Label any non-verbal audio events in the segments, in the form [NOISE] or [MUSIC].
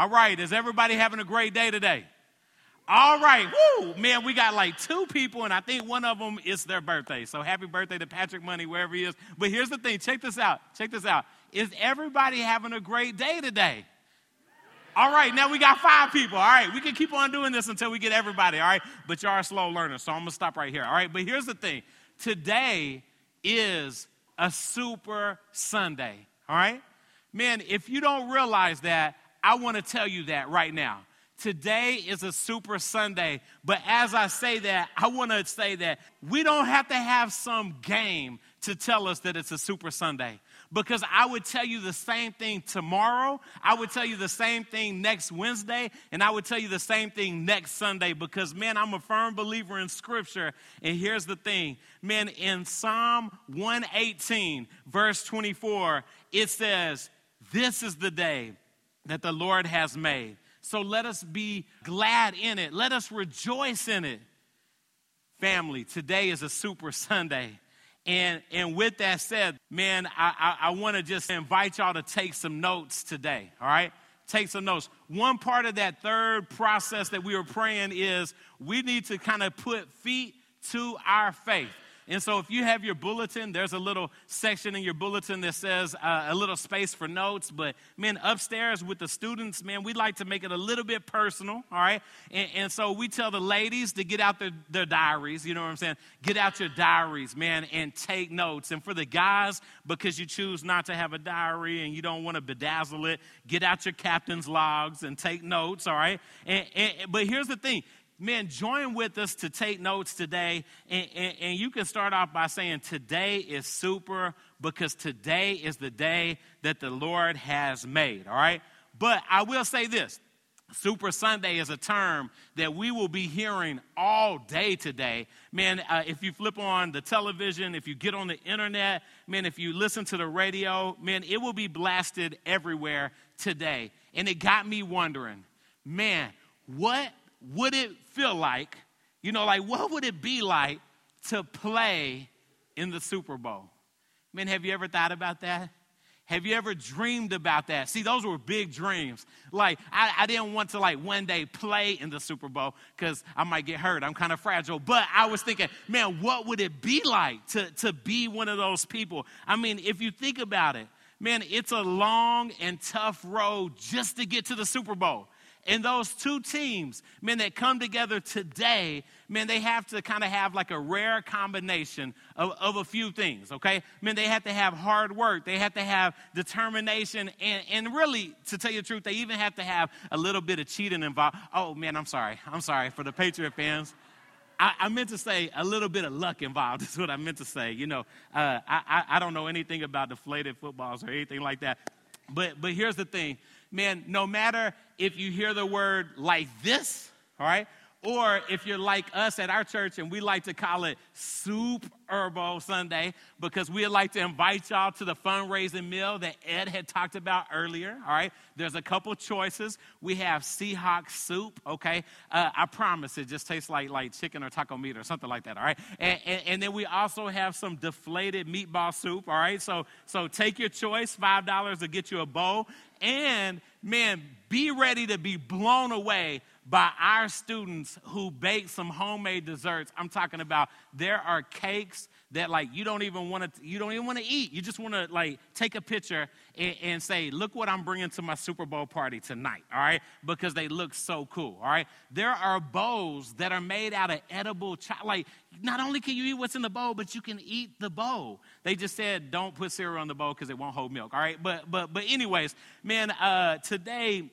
All right, is everybody having a great day today? All right, woo, man, we got like two people, and I think one of them is their birthday. So happy birthday to Patrick Money, wherever he is. But here's the thing check this out. Check this out. Is everybody having a great day today? All right, now we got five people. All right, we can keep on doing this until we get everybody. All right, but y'all are slow learners, so I'm gonna stop right here. All right, but here's the thing today is a super Sunday. All right, man, if you don't realize that, I wanna tell you that right now. Today is a super Sunday, but as I say that, I wanna say that we don't have to have some game to tell us that it's a super Sunday because I would tell you the same thing tomorrow. I would tell you the same thing next Wednesday, and I would tell you the same thing next Sunday because, man, I'm a firm believer in Scripture. And here's the thing, man, in Psalm 118, verse 24, it says, This is the day that the Lord has made. So let us be glad in it, let us rejoice in it. Family, today is a super [LAUGHS] Sunday. And, and with that said, man, I, I, I want to just invite y'all to take some notes today, all right? Take some notes. One part of that third process that we were praying is we need to kind of put feet to our faith. And so, if you have your bulletin, there's a little section in your bulletin that says uh, a little space for notes. But, man, upstairs with the students, man, we like to make it a little bit personal, all right? And, and so, we tell the ladies to get out their, their diaries, you know what I'm saying? Get out your diaries, man, and take notes. And for the guys, because you choose not to have a diary and you don't want to bedazzle it, get out your captain's logs and take notes, all right? And, and, but here's the thing man, join with us to take notes today. And, and, and, you can start off by saying, Today is super because today is the day that the Lord has made. All right? But I will say this Super Sunday is a term that we will be hearing all day today. Man, uh, if you flip on the television, if you get on the internet, man, if you listen to the radio, man, it will be blasted everywhere today. And it got me wondering, man, what would it feel like? You know, like what would it be like to play in the Super Bowl? Man, have you ever thought about that? Have you ever dreamed about that? See, those were big dreams. Like, I, I didn't want to, like, one day play in the Super Bowl because I might get hurt. I'm kind of fragile. But I was thinking, man, what would it be like to, to be one of those people? I mean, if you think about it, man, it's a long and tough road just to get to the Super Bowl. And those two teams, man, that come together today, man, they have to kind of have like a rare combination of, of a few things, okay? Man, they have to have hard work, they have to have determination, and, and really, to tell you the truth, they even have to have a little bit of cheating involved. Oh, man, I'm sorry. I'm sorry for the Patriot fans. I, I, meant to say a little bit of luck involved. [LAUGHS] Is what I meant to say. You know, uh, I, I don't know anything about deflated footballs or anything like that. But but here's the thing man, no matter if you hear the word like this, all right, or if you're like us at our church and we like to call it Soup Bowl Sunday because we like to invite y'all to the fundraising meal that Ed had talked about earlier. All right, there's a couple choices. We have Seahawks soup. Okay, uh, I promise it just tastes like like chicken or taco meat or something like that. All right, and, and, and then we also have some deflated meatball soup. All right, so so take your choice. Five dollars to get you a bowl, and man, be ready to be blown away by our students who bake some homemade desserts. I'm talking about there are cakes that like you don't even want to you don't even want to eat. You just want to like take a picture and, and, say, "Look what I'm bringing to my Super Bowl party tonight." All right, because they look so cool. All right, there are bowls that are made out of edible chocolate. Like not only can you eat what's in the bowl, but you can eat the bowl. They just said don't put cereal in the bowl because it won't hold milk. All right, but but but anyways, man, uh, today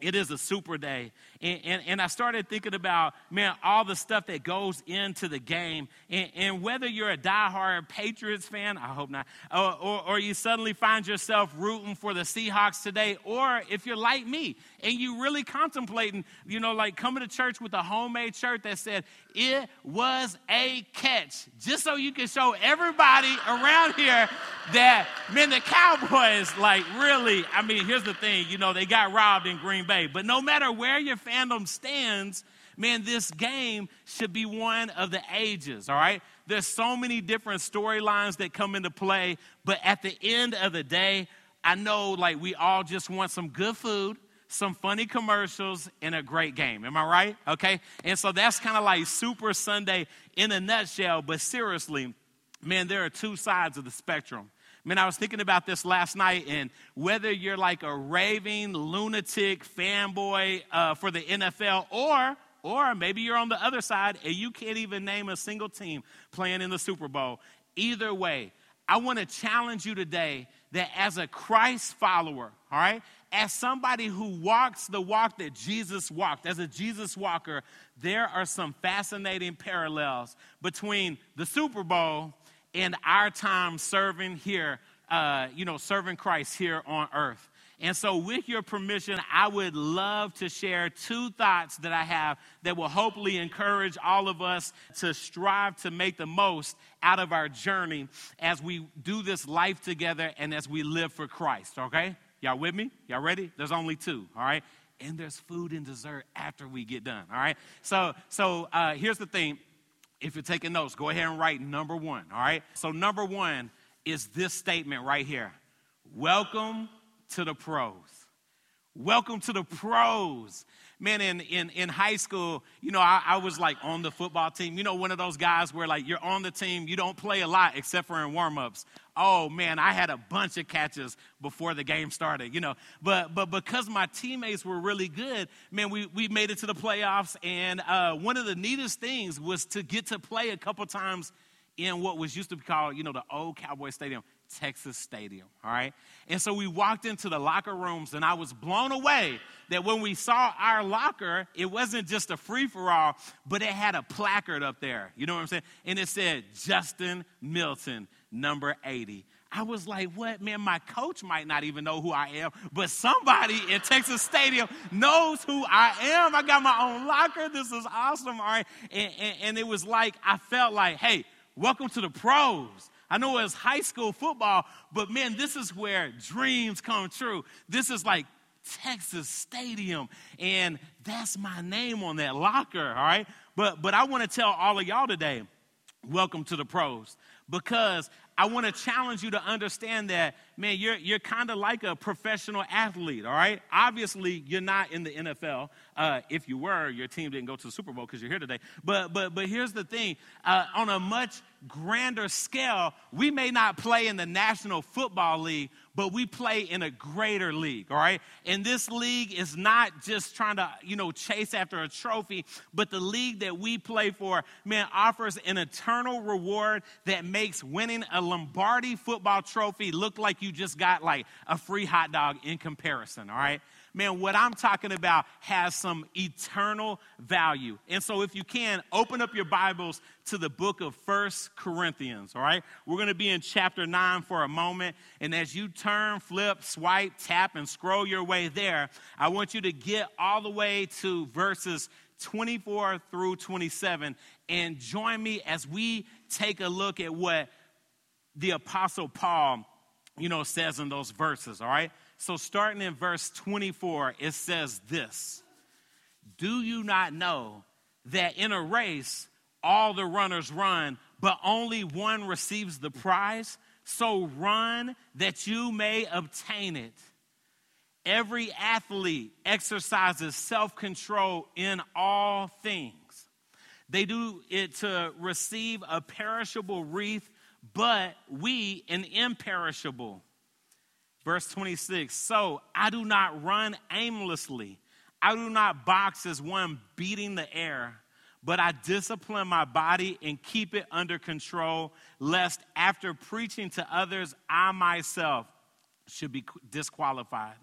it is a super day. And, and, and, I started thinking about, man, all the stuff that goes into the game. And, and whether you're a diehard Patriots fan, I hope not, or, or, or, you suddenly find yourself rooting for the Seahawks today, or if you're like me and you really contemplating, you know, like coming to church with a homemade shirt that said, it was a catch, just so you can show everybody around here that, man, the Cowboys, like, really, I mean, here's the thing, you know, they got robbed in Green Bay, but no matter where your fandom stands, man, this game should be one of the ages, all right? There's so many different storylines that come into play, but at the end of the day, I know like we all just want some good food some funny commercials, and a great game. Am I right? Okay. And so that's kind of like Super Sunday in a nutshell. But seriously, man, there are two sides of the spectrum. Man, I was thinking about this last night, and whether you're like a raving lunatic fanboy uh, for the NFL, or or maybe you're on the other side and you can't even name a single team playing in the Super Bowl. Either way, I want to challenge you today that as a Christ follower, all right, as somebody who walks the walk that Jesus walked, as a Jesus walker, there are some fascinating parallels between the Super Bowl and our time serving here, uh, you know, serving Christ here on earth. And so, with your permission, I would love to share two thoughts that I have that will hopefully encourage all of us to strive to make the most out of our journey as we do this life together and as we live for Christ, okay? Y'all with me? Y'all ready? There's only two, all right? And there's food and dessert after we get done, all right? So, so uh, here's the thing. If you're taking notes, go ahead and write number one, all right? So, number one is this statement right here Welcome to the pros. Welcome to the pros. Man, in, in, in high school, you know, I, I, was like on the football team. You know, one of those guys where like you're on the team, you don't play a lot except for in warm ups. Oh man, I had a bunch of catches before the game started, you know. But but because my teammates were really good, man, we, we made it to the playoffs. And uh, one of the neatest things was to get to play a couple times in what was used to be called, you know, the old Cowboy Stadium. Texas Stadium, all right? And so we walked into the locker rooms, and I was blown away that when we saw our locker, it wasn't just a free for all, but it had a placard up there. You know what I'm saying? And it said, Justin Milton, number 80. I was like, what? Man, my coach might not even know who I am, but somebody in Texas Stadium knows who I am. I got my own locker. This is awesome, all right? And, and, and it was like, I felt like, hey, welcome to the pros. I know it was high school football, but man, this is where dreams come true. This is like Texas Stadium, and that's my name on that locker, all right? But but I want to tell all of y'all today, welcome to the pros, because I want to challenge you to understand that, man, you're, you're kind of like a professional athlete, all right? Obviously, you're not in the NFL. Uh, if you were, your team didn't go to the Super Bowl because you're here today. But, but, but here's the thing uh, on a much grander scale, we may not play in the National Football League, but we play in a greater league, all right? And this league is not just trying to, you know, chase after a trophy, but the league that we play for, man, offers an eternal reward that makes winning a Lombardi football trophy look like you just got like a free hot dog in comparison, all right? man, what I'm talking about has some eternal value. And so, if you can, open up your Bibles to the book of First Corinthians, all right? We're going to be in chapter 9 for a moment. And as you turn, flip, swipe, tap, and scroll your way there, I want you to get all the way to verses 24 through 27 and join me as we take a look at what the Apostle Paul, you know, says in those verses, all right? So, starting in verse 24, it says this Do you not know that in a race all the runners run, but only one receives the prize? So, run that you may obtain it. Every athlete exercises self control in all things. They do it to receive a perishable wreath, but we an imperishable. Verse 26 So I do not run aimlessly, I do not box as one beating the air, but I discipline my body and keep it under control, lest after preaching to others, I myself should be disqualified.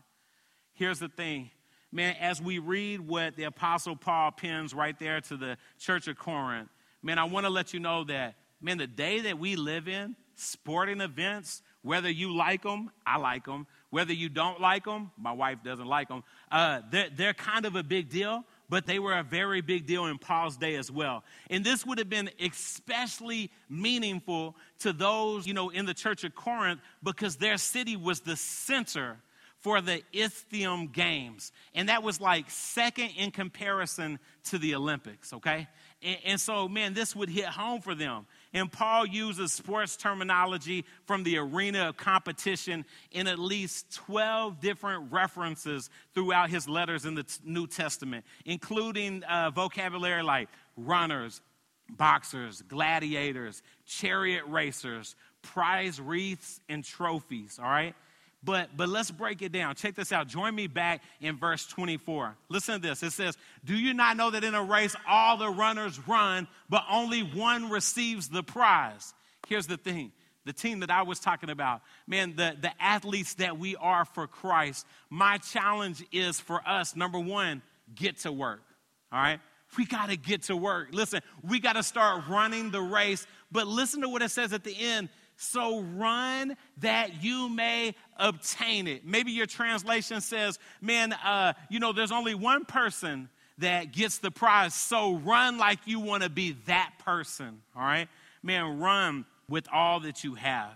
Here's the thing. Man, as we read what the Apostle Paul pens right there to the church of Corinth, man, I want to let you know that, man, the day that we live in, sporting events, whether you like them, I like them. Whether you don't like them, my wife doesn't like them. Uh, they're, they're kind of a big deal, but they were a very big deal in Paul's day as well. And this would have been especially meaningful to those, you know, in the church of Corinth because their city was the center for the Isthmian Games. And that was like second in comparison to the Olympics, okay? And, and, so, man, this would hit home for them. And Paul uses sports terminology from the arena of competition in at least 12 different references throughout his letters in the New Testament, including uh, vocabulary like runners, boxers, gladiators, chariot racers, prize wreaths, and trophies, all right? But, but let's break it down. Check this out. Join me back in verse 24. Listen to this. It says, Do you not know that in a race all the runners run, but only one receives the prize? Here's the thing the team that I was talking about, man, the, the athletes that we are for Christ, my challenge is for us, number one, get to work. All right? We got to get to work. Listen, we got to start running the race. But listen to what it says at the end so run that you may obtain it. Maybe your translation says, man, uh, you know, there's only one person that gets the prize, so run like you want to be that person, all right? Man, run with all that you have.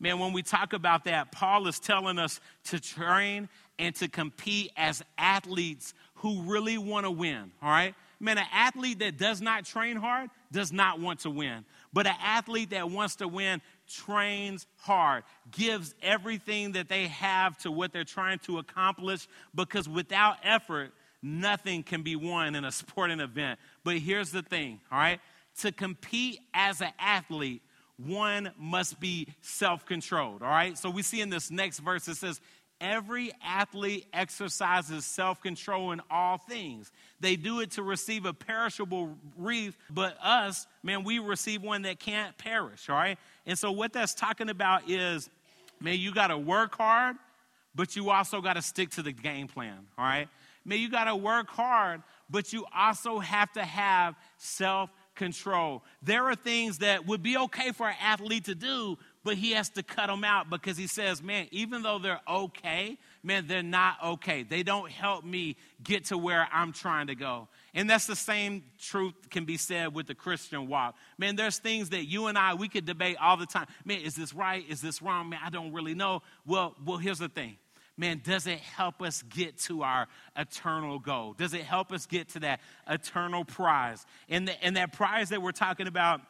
Man, when we talk about that, Paul is telling us to train and to compete as athletes who really want to win, all right? Man, an athlete that does not train hard does not want to win. But an athlete that wants to win trains hard, gives everything that they have to what they're trying to accomplish because without effort, nothing can be won in a [LAUGHS] sporting event. But here's the thing, all right? To compete as an athlete, one must be self controlled, all right? So we see in this next verse, it says, Every athlete exercises self control in all things. They do it to receive a perishable wreath, but us, man, we receive one that can't perish, all right? And so, what that's talking about is, man, you got to work hard, but you also got to stick to the game plan, all right? Man, you got to work hard, but you also have to have self control. There are things that would be okay for an athlete to do, but he has to cut them out because he says, man, even though they're okay, man, they're not okay. They don't help me get to where I'm trying to go. And that's the same truth can be said with the Christian walk. Man, there's things that you and I, we could debate all the time. Man, is this right? Is this wrong? Man, I don't really know. Well, well, here's the thing. Man, does it help us get to our eternal goal? Does it help us get to that eternal prize? And, the, and that prize that we're talking about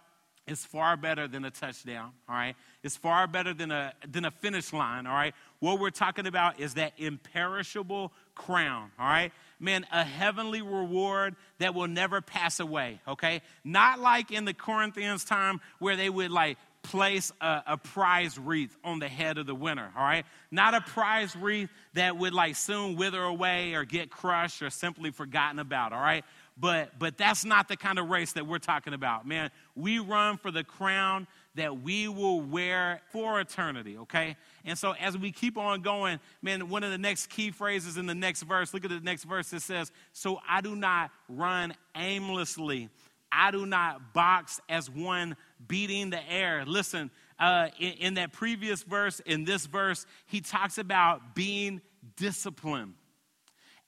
is far better than a touchdown, all right? It's far better than a, than a finish line, all right? What we're talking about is that imperishable crown, all right? Man, a heavenly reward that will never pass away, okay? Not like in the Corinthians time where they would like place a, a, prize wreath on the head of the winner, all right? Not a prize wreath that would like soon wither away or get crushed or simply forgotten about, all right? But but that's not the kind of race that we're talking about. Man, we run for the crown that we will wear for eternity, okay? And so as we keep on going, man, one of the next key phrases in the next verse, look at the next verse, it says, So I do not run aimlessly. I do not box as one beating the air. Listen, uh, in, in that previous verse, in this verse, he talks about being disciplined.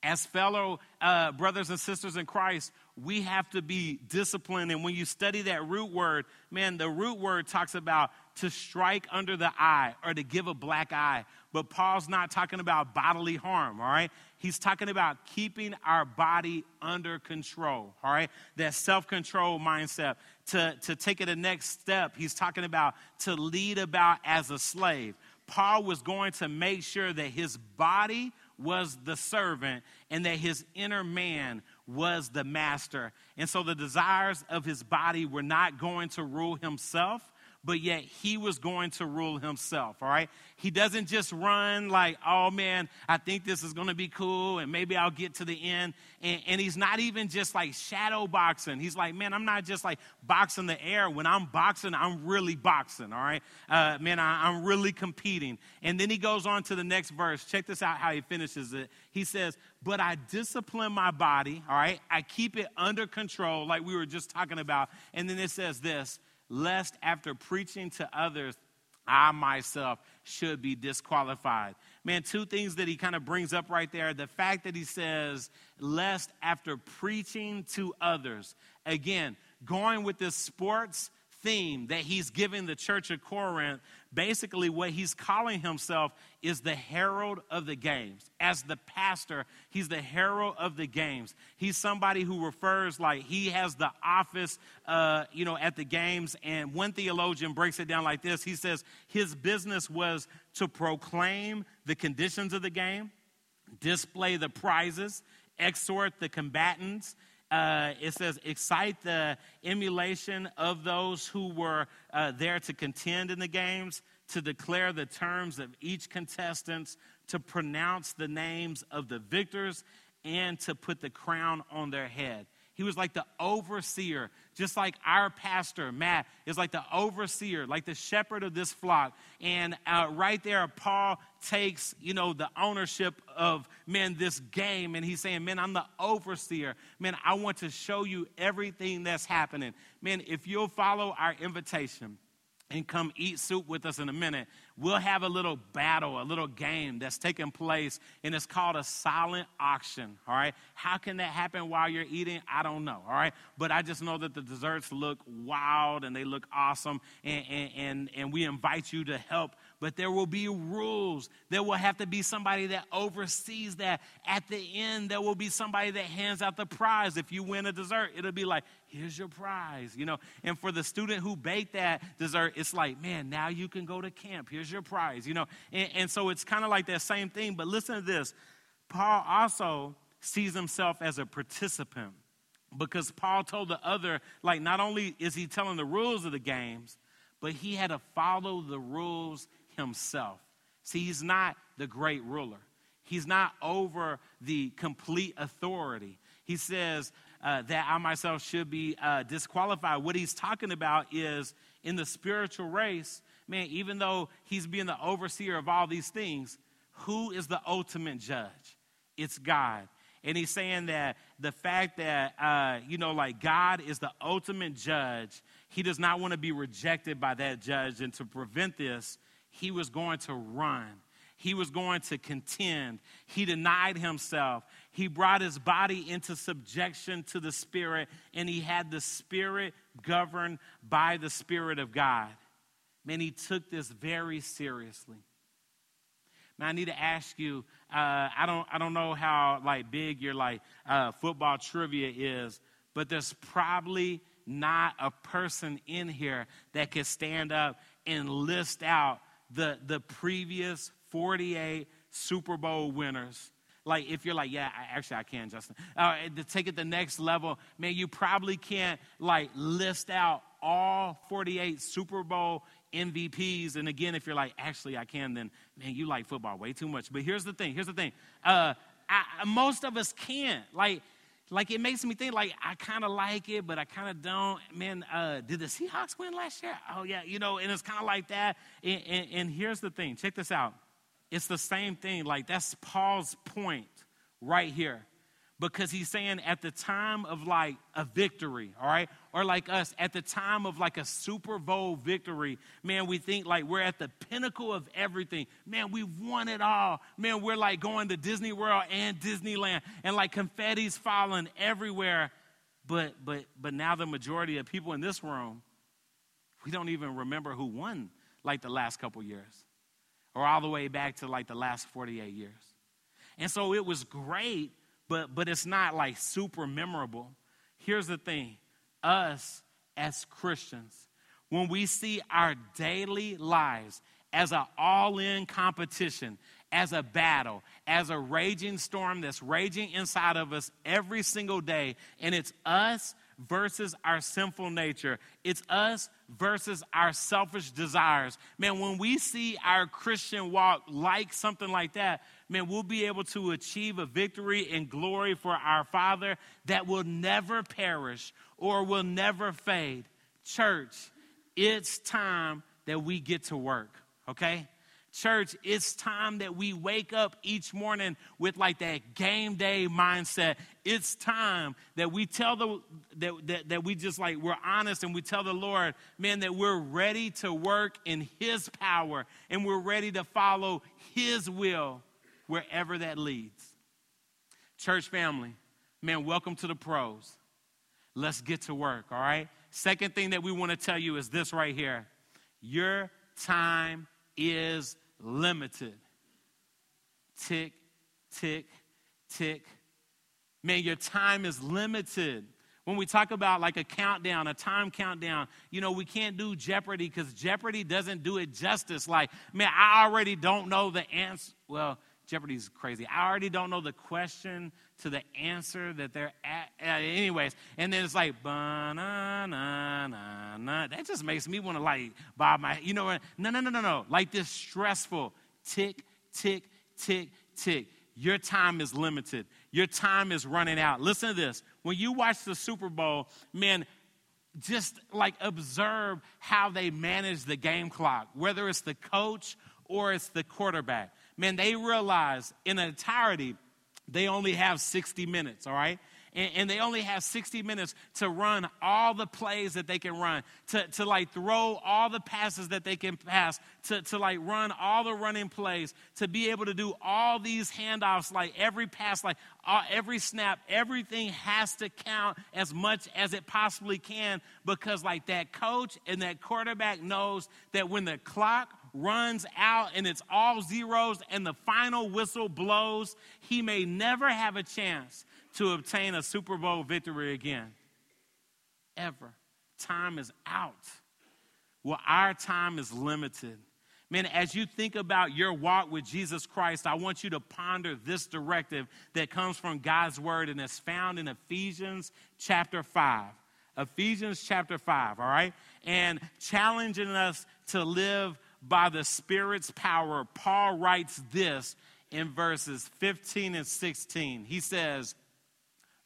As fellow uh, brothers and sisters in Christ, we have to be disciplined. And when you study that root word, man, the root word talks about to strike under the eye or to give a black eye. But Paul's not talking about bodily harm, all right? He's talking about keeping our body under control, all right? That self control mindset. To, to take it a next step, he's talking about to lead about as a slave. Paul was going to make sure that his body was the servant and that his inner man was the master. And so the desires of his body were not going to rule himself, but yet he was going to rule himself, all right? He doesn't just run like, oh man, I think this is going to be cool and maybe I'll get to the end. And, and, he's not even just like shadow boxing. He's like, man, I'm not just like boxing the air. When I'm boxing, I'm really boxing, all right? Uh, man, I, I'm really competing. And then he goes on to the next verse. Check this out how he finishes it. He says, but I discipline my body, all right? I keep it under control, like we were just talking about. And then it says this lest after preaching to others, I myself should be disqualified. Man, two things that he kind of brings up right there. The fact that he says, lest after preaching to others. Again, going with this sports theme that he's giving the church of Corinth, basically what he's calling himself is the herald of the games. As the pastor, he's the herald of the games. He's somebody who refers like he has the office, uh, you know, at the games. And one theologian breaks it down like this. He says his business was to proclaim the conditions of the game, display the prizes, exhort the combatants, uh, it says, excite the emulation of those who were uh, there to contend in the games, to declare the terms of each contestant, to pronounce the names of the victors, and to put the crown on their head. He was like the overseer, just like our pastor, Matt, is like the overseer, like the shepherd of this flock. And uh, right there, Paul takes, you know, the ownership of, man, this game. And he's saying, man, I'm the overseer. Man, I want to show you everything that's happening. Man, if you'll follow our invitation, and come eat soup with us in a minute, we'll have a little battle, a little game that's taking place, and it's called a silent auction. All right. How can that happen while you're eating? I don't know. All right. But I just know that the desserts look wild and they look awesome, and, and, and, and we invite you to help but there will be rules. There will have to be somebody that oversees that. At the end, there will be somebody that hands out the prize. If you win a dessert, it'll be like, here's your prize, you know. And for the student who baked that dessert, it's like, man, now you can go to camp. Here's your prize, you know. And, and so it's kind of like that same thing. But listen to this Paul also sees himself as a participant because Paul told the other, like, not only is he telling the rules of the games, but he had to follow the rules himself. See, he's not the great ruler, he's not over the complete authority. He says uh, that I myself should be uh, disqualified. What he's talking about is in the spiritual race, man, even though he's being the overseer of all these things, who is the ultimate judge? It's God. And he's saying that the fact that, uh, you know, like God is the ultimate judge, he does not want to be rejected by that judge. And to prevent this, he was going to run. He was going to contend. He denied himself. He brought his body into subjection to the Spirit, and he had the Spirit governed by the Spirit of God. Man, he took this very seriously. Now, I need to ask you. Uh, I don't. I don't know how like big your like uh, football trivia is, but there's probably not a person in here that can stand up and list out the, the previous 48 Super Bowl winners. Like, if you're like, yeah, I, actually, I can, Justin. Uh, to take it the next level, man, you probably can't, like, list out all 48 Super Bowl MVPs. And again, if you're like, actually, I can, then, man, you like football way too much. But here's the thing here's the thing. Uh, I, most of us can't. Like, like it makes me think like I kind of like it, but I kind of don't. Man, uh, did the Seahawks win last year? Oh yeah, you know, and it's kind of like that. And, and, and here's the thing. Check this out. It's the same thing. Like that's Paul's point right here because he's saying at the time of like a victory, all right, or like us at the time of like a Super Bowl victory, man, we think like we're at the pinnacle of everything. Man, we've won it all. Man, we're like going to Disney World and Disneyland, and like confetti's falling everywhere. But but but now the majority of people in this room, we don't even remember who won like the last couple years, or all the way back to like the last 48 years. And so it was great but but it's not like super memorable. Here's the thing us as Christians, when we see our daily lives as an all in competition, as a battle, as a raging storm that's raging inside of us every single day, and it's us versus our sinful nature. It's us versus our selfish desires. Man, when we see our Christian walk like something like that, man, we'll be able to achieve a victory and glory for our Father that will never perish or will never fade. Church, it's time that we get to work, okay? Church, it's time that we wake up each morning with like that game day mindset. It's time that we tell the that, that, that we just like we're honest and we tell the Lord, man, that we're ready to work in his power and we're ready to follow his will wherever that leads. Church family, man, welcome to the pros. Let's get to work, all right? Second thing that we want to tell you is this right here your time is limited. Tick, tick, tick. Man, your time is limited. When we talk about like a countdown, a time countdown, you know, we can't do Jeopardy because Jeopardy doesn't do it justice. Like, man, I already don't know the answer. Well, Jeopardy's crazy. I already don't know the question to the answer that they're at. Anyways, and then it's like, na na na na. That just makes me want to like bob my, you know, no, no, no, no, no. Like this stressful tick, tick, tick, tick. Your time is limited. Your time is running out. Listen to this. When you watch the Super Bowl, man, just like observe how they manage the game clock, whether it's the coach or it's the quarterback man, they realize in entirety they only have 60 minutes, all right? And, and, they only have 60 minutes to run all the plays that they can run, to, to like throw all the passes that they can pass, to, to like run all the running plays, to be able to do all these handoffs, like every pass, like all, every snap, everything has to count as much as it possibly can because like that coach and that quarterback knows that when the clock runs out and it's all zeros and the final whistle blows, he may never have a chance to obtain a Super Bowl victory again. Ever. Time is out. Well, our time is limited. Man, as you think about your walk with Jesus Christ, I want you to ponder this directive that comes from God's word and is found in Ephesians chapter 5. Ephesians chapter 5, all right? And challenging us to live by the Spirit's power, Paul writes this in verses 15 and 16. He says,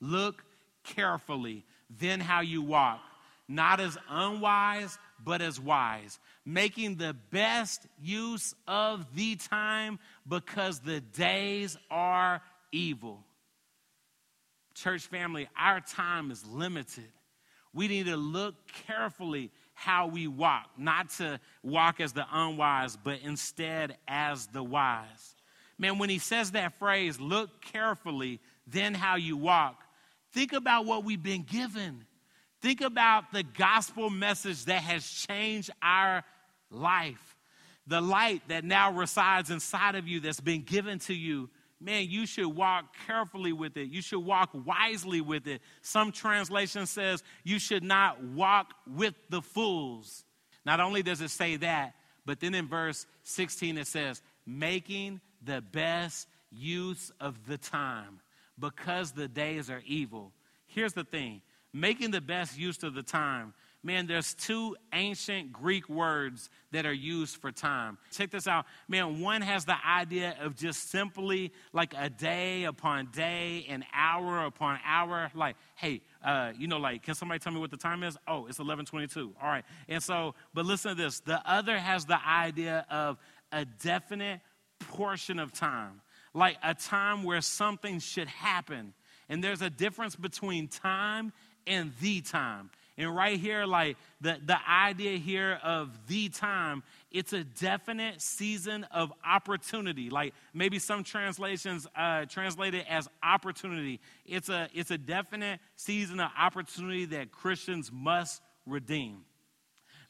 Look carefully then how you walk, not as unwise, but as wise, making the best use of the time because the days are evil. Church family, our time is limited. We need to look carefully how we walk, not to walk as the unwise, but instead as the wise. Man, when he says that phrase, look carefully, then how you walk, think about what we've been given. Think about the gospel message that has changed our life. The light that now resides inside of you that's been given to you man, you should walk carefully with it. You should walk wisely with it. Some translation says you should not walk with the fools. Not only does it say that, but then in verse 16 it says, making the best use of the time because the days are evil. Here's the thing making the best use of the time Man, there's two ancient Greek words that are used for time. Check this out. Man, one has the idea of just simply like a day upon day, an hour upon hour. Like, hey, uh, you know, like, can somebody tell me what the time is? Oh, it's 1122. All right. And so, but listen to this. The other has the idea of a definite portion of time, like a time where something should happen. And there's a difference between time and the time. And right here, like the, the idea here of the time, it's a definite season of opportunity. Like maybe some translations uh, translate it as opportunity. It's a, it's a definite season of opportunity that Christians must redeem.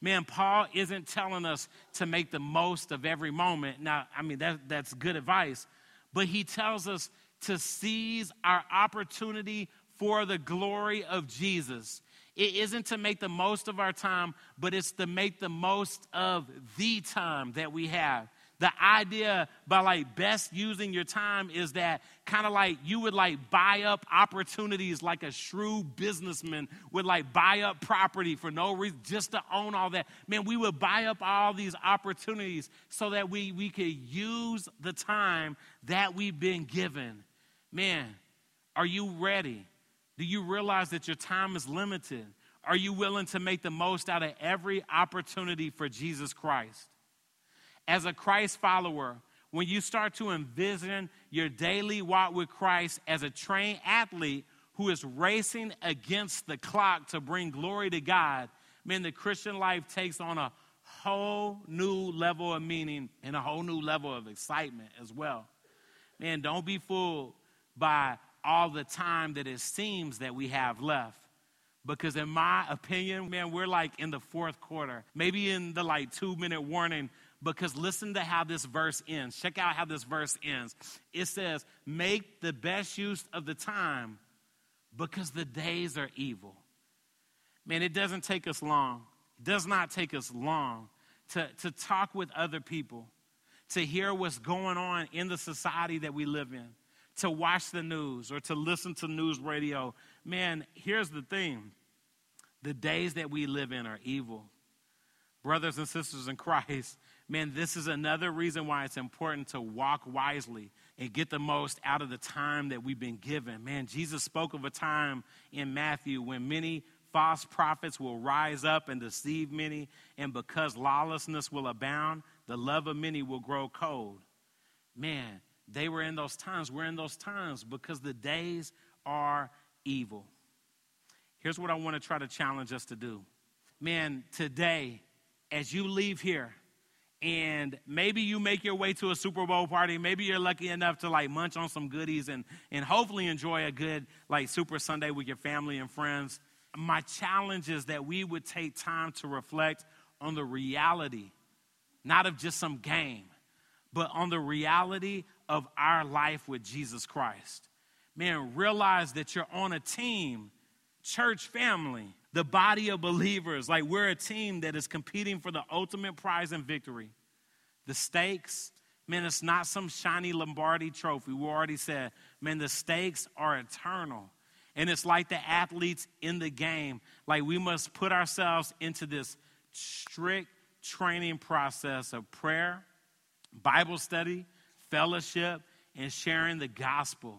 Man, Paul isn't telling us to make the most of every moment. Now, I mean, that, that's good advice, but he tells us to seize our opportunity for the glory of Jesus. It isn't to make the most of our time, but it's to make the most of the time that we have. The idea by like best using your time is that kind of like you would like buy up opportunities like a shrewd businessman would like buy up property for no reason, just to own all that. Man, we would buy up all these opportunities so that we, we could use the time that we've been given. Man, are you ready? Do you realize that your time is limited? Are you willing to make the most out of every opportunity for Jesus Christ? As a Christ follower, when you start to envision your daily walk with Christ as a trained athlete who is racing against the clock to bring glory to God, man, the Christian life takes on a whole new level of meaning and a whole new level of excitement as well. Man, don't be fooled by all the time that it seems that we have left. Because in my opinion, man, we're like in the fourth quarter, maybe in the like two minute warning. Because listen to how this verse ends. Check out how this verse ends. It says, Make the best use of the time because the days are evil. Man, it doesn't take us long. It does not take us long to, to talk with other people, to hear what's going on in the society that we live in, to watch the news or to listen to news radio. Man, here's the thing the days that we live in are evil. Brothers and sisters in Christ, man, this is another reason why it's important to walk wisely and get the most out of the time that we've been given. Man, Jesus spoke of a time in Matthew when many false prophets will rise up and deceive many, and because lawlessness will abound, the love of many will grow cold. Man, they were in those times. We're in those times because the days are evil. Here's what I want to try to challenge us to do. Man, today, as you leave here, and maybe you make your way to a Super Bowl party. Maybe you're lucky enough to like munch on some goodies and, and hopefully enjoy a good like Super Sunday with your family and friends my challenge is that we would take time to reflect on the reality, not of just some game, but on the reality of our life with Jesus Christ. Man, realize that you're on a team, church family, the body of believers. Like we're a team that is competing for the ultimate prize and victory. The stakes, man, it's not some shiny Lombardi trophy. We already said, man, the stakes are eternal. And it's like the athletes in the game. Like we must put ourselves into this strict training process of prayer, Bible study, fellowship, and sharing the gospel,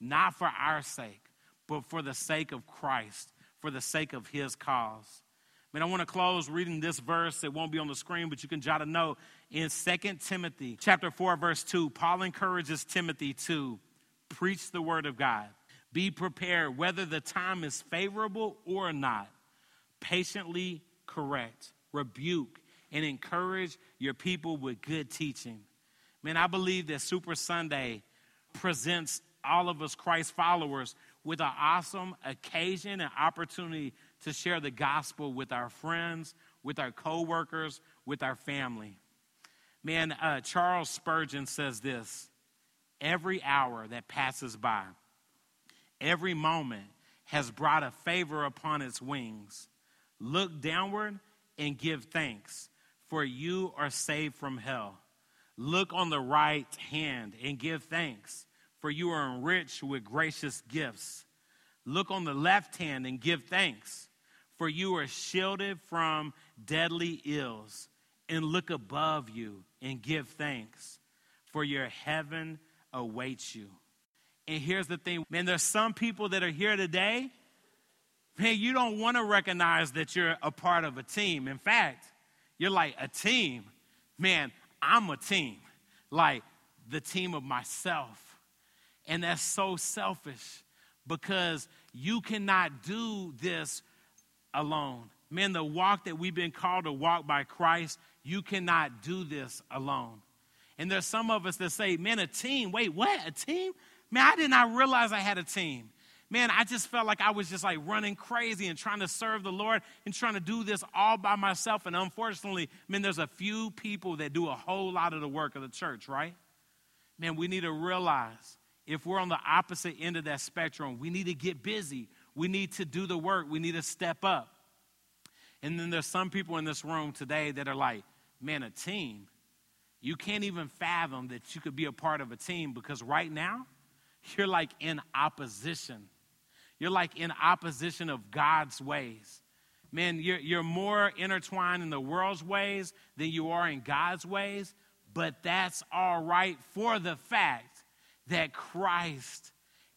not for our sake, but for the sake of Christ, for the sake of his cause. I mean, I want to close reading this verse. It won't be on the screen, but you can jot a note. In 2 Timothy chapter 4, verse 2, Paul encourages Timothy to preach the word of God be prepared, whether the time is favorable or not. Patiently correct, rebuke, and encourage your people with good teaching. Man, I believe that Super Sunday presents all of us Christ followers with an awesome occasion and opportunity to share the gospel with our friends, with our coworkers, with our family. Man, uh, Charles Spurgeon says this every hour that passes by every moment has brought a favor upon its wings. Look downward and give thanks, for you are saved from hell. Look on the right hand and give thanks, for you are enriched with gracious gifts. Look on the left hand and give thanks, for you are shielded from deadly ills. And look above you and give thanks, for your heaven awaits you. And here's the thing, man, there's some people that are here today, man, you don't want to recognize that you're a part of a team. In fact, you're like a team. Man, I'm a team, like the team of myself. And that's so selfish because you cannot do this alone. Man, the walk that we've been called to walk by Christ, you cannot do this alone. And there's some of us that say, man, a team, wait, what? A team? Man, I did not realize I had a team. Man, I just felt like I was just like running crazy and trying to serve the Lord and trying to do this all by myself. And unfortunately, man, there's a few people that do a whole lot of the work of the church, right? Man, we need to realize if we're on the opposite end of that spectrum, we need to get busy. We need to do the work. We need to step up. And then there's some people in this room today that are like, man, a team. You can't even fathom that you could be a part of a team because right now, [LAUGHS] you're like in opposition. You're like in opposition of God's ways. Man, you're, you're more intertwined in the world's ways than you are in God's ways, but that's all right for the fact that Christ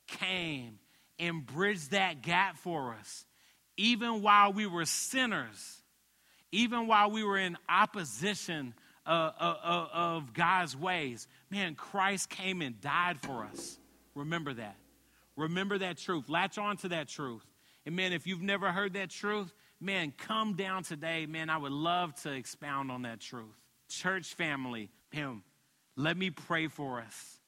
came and bridged that gap for us. Even while we were sinners, even while we were in opposition uh, uh, uh, of God's ways, man, Christ came and died for us. Remember that. Remember that truth. Latch on to that truth. And man, if you've never heard that truth, man, come down today. Man, I would love to expound on that truth. Church family, him, let me pray for us.